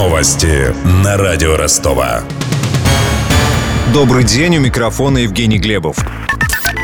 Новости на радио Ростова. Добрый день, у микрофона Евгений Глебов.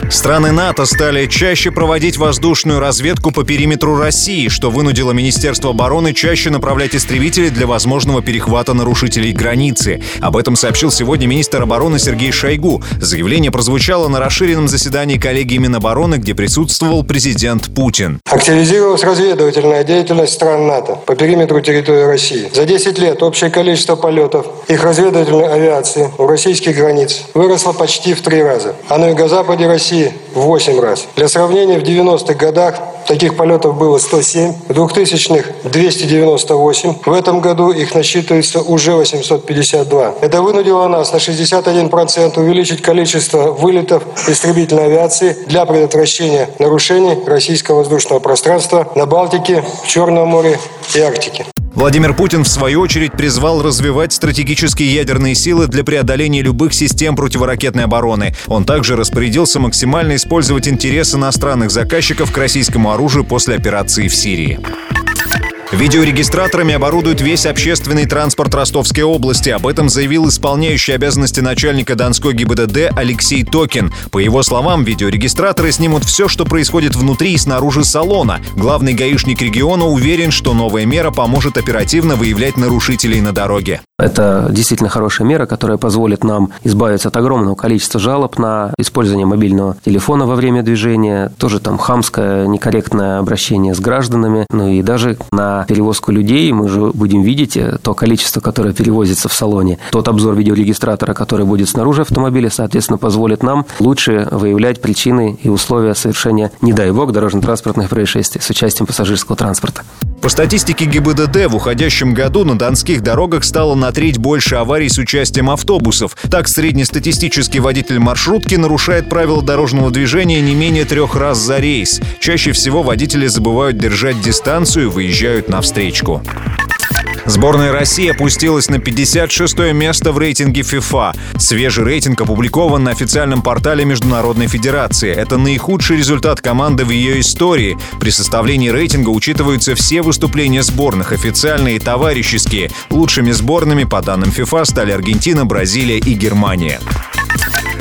Страны НАТО стали чаще проводить воздушную разведку по периметру России, что вынудило Министерство обороны чаще направлять истребители для возможного перехвата нарушителей границы. Об этом сообщил сегодня министр обороны Сергей Шойгу. Заявление прозвучало на расширенном заседании коллегии Минобороны, где присутствовал президент Путин. Активизировалась разведывательная деятельность стран НАТО по периметру территории России. За 10 лет общее количество полетов их разведывательной авиации у российских границ выросло почти в три раза. А на юго-западе России В 8 раз. Для сравнения, в 90-х годах таких полетов было 107, в 2000-х 298. В этом году их насчитывается уже 852. Это вынудило нас на 61% увеличить количество вылетов истребительной авиации для предотвращения нарушений российского воздушного пространства на Балтике, в Черном море и Арктике. Владимир Путин, в свою очередь, призвал развивать стратегические ядерные силы для преодоления любых систем противоракетной обороны. Он также распорядился максимально использовать интерес иностранных заказчиков к российскому оружию после операции в Сирии. Видеорегистраторами оборудуют весь общественный транспорт Ростовской области. Об этом заявил исполняющий обязанности начальника Донской ГИБДД Алексей Токин. По его словам, видеорегистраторы снимут все, что происходит внутри и снаружи салона. Главный гаишник региона уверен, что новая мера поможет оперативно выявлять нарушителей на дороге. Это действительно хорошая мера, которая позволит нам избавиться от огромного количества жалоб на использование мобильного телефона во время движения, тоже там хамское, некорректное обращение с гражданами, ну и даже на перевозку людей мы же будем видеть э, то количество, которое перевозится в салоне. Тот обзор видеорегистратора, который будет снаружи автомобиля, соответственно, позволит нам лучше выявлять причины и условия совершения, не дай бог, дорожно-транспортных происшествий с участием пассажирского транспорта. По статистике ГИБДД, в уходящем году на донских дорогах стало на треть больше аварий с участием автобусов. Так, среднестатистический водитель маршрутки нарушает правила дорожного движения не менее трех раз за рейс. Чаще всего водители забывают держать дистанцию и выезжают на встречку. Сборная России опустилась на 56 место в рейтинге FIFA. Свежий рейтинг опубликован на официальном портале Международной Федерации. Это наихудший результат команды в ее истории. При составлении рейтинга учитываются все выступления сборных, официальные и товарищеские. Лучшими сборными, по данным FIFA, стали Аргентина, Бразилия и Германия.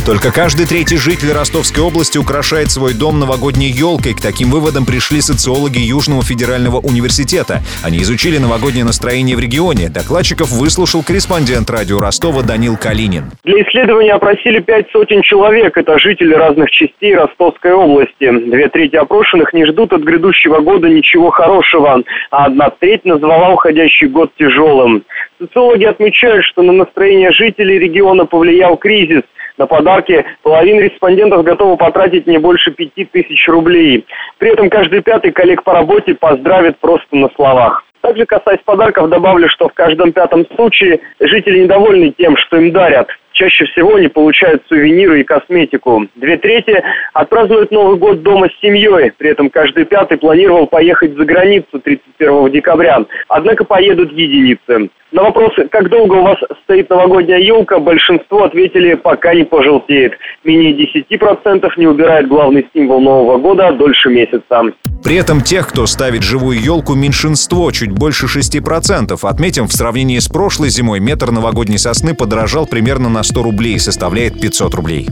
Только каждый третий житель Ростовской области украшает свой дом новогодней елкой. К таким выводам пришли социологи Южного федерального университета. Они изучили новогоднее настроение в регионе. Докладчиков выслушал корреспондент радио Ростова Данил Калинин. Для исследования опросили пять сотен человек. Это жители разных частей Ростовской области. Две трети опрошенных не ждут от грядущего года ничего хорошего, а одна треть назвала уходящий год тяжелым. Социологи отмечают, что на настроение жителей региона повлиял кризис. На подарки половина респондентов готова потратить не больше пяти тысяч рублей. При этом каждый пятый коллег по работе поздравит просто на словах. Также касаясь подарков, добавлю, что в каждом пятом случае жители недовольны тем, что им дарят. Чаще всего они получают сувениры и косметику. Две трети отпразднуют Новый год дома с семьей. При этом каждый пятый планировал поехать за границу 31 декабря. Однако поедут единицы. На вопрос, как долго у вас стоит новогодняя елка, большинство ответили, пока не пожелтеет. Менее 10% не убирает главный символ Нового года дольше месяца. При этом тех, кто ставит живую елку, меньшинство, чуть больше 6%. Отметим, в сравнении с прошлой зимой метр новогодней сосны подорожал примерно на 100 рублей составляет 500 рублей.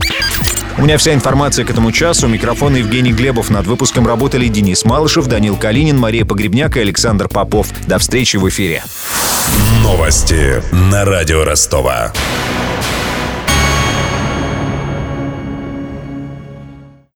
У меня вся информация к этому часу. Микрофон Евгений Глебов. Над выпуском работали Денис Малышев, Данил Калинин, Мария Погребняк и Александр Попов. До встречи в эфире. Новости на радио Ростова.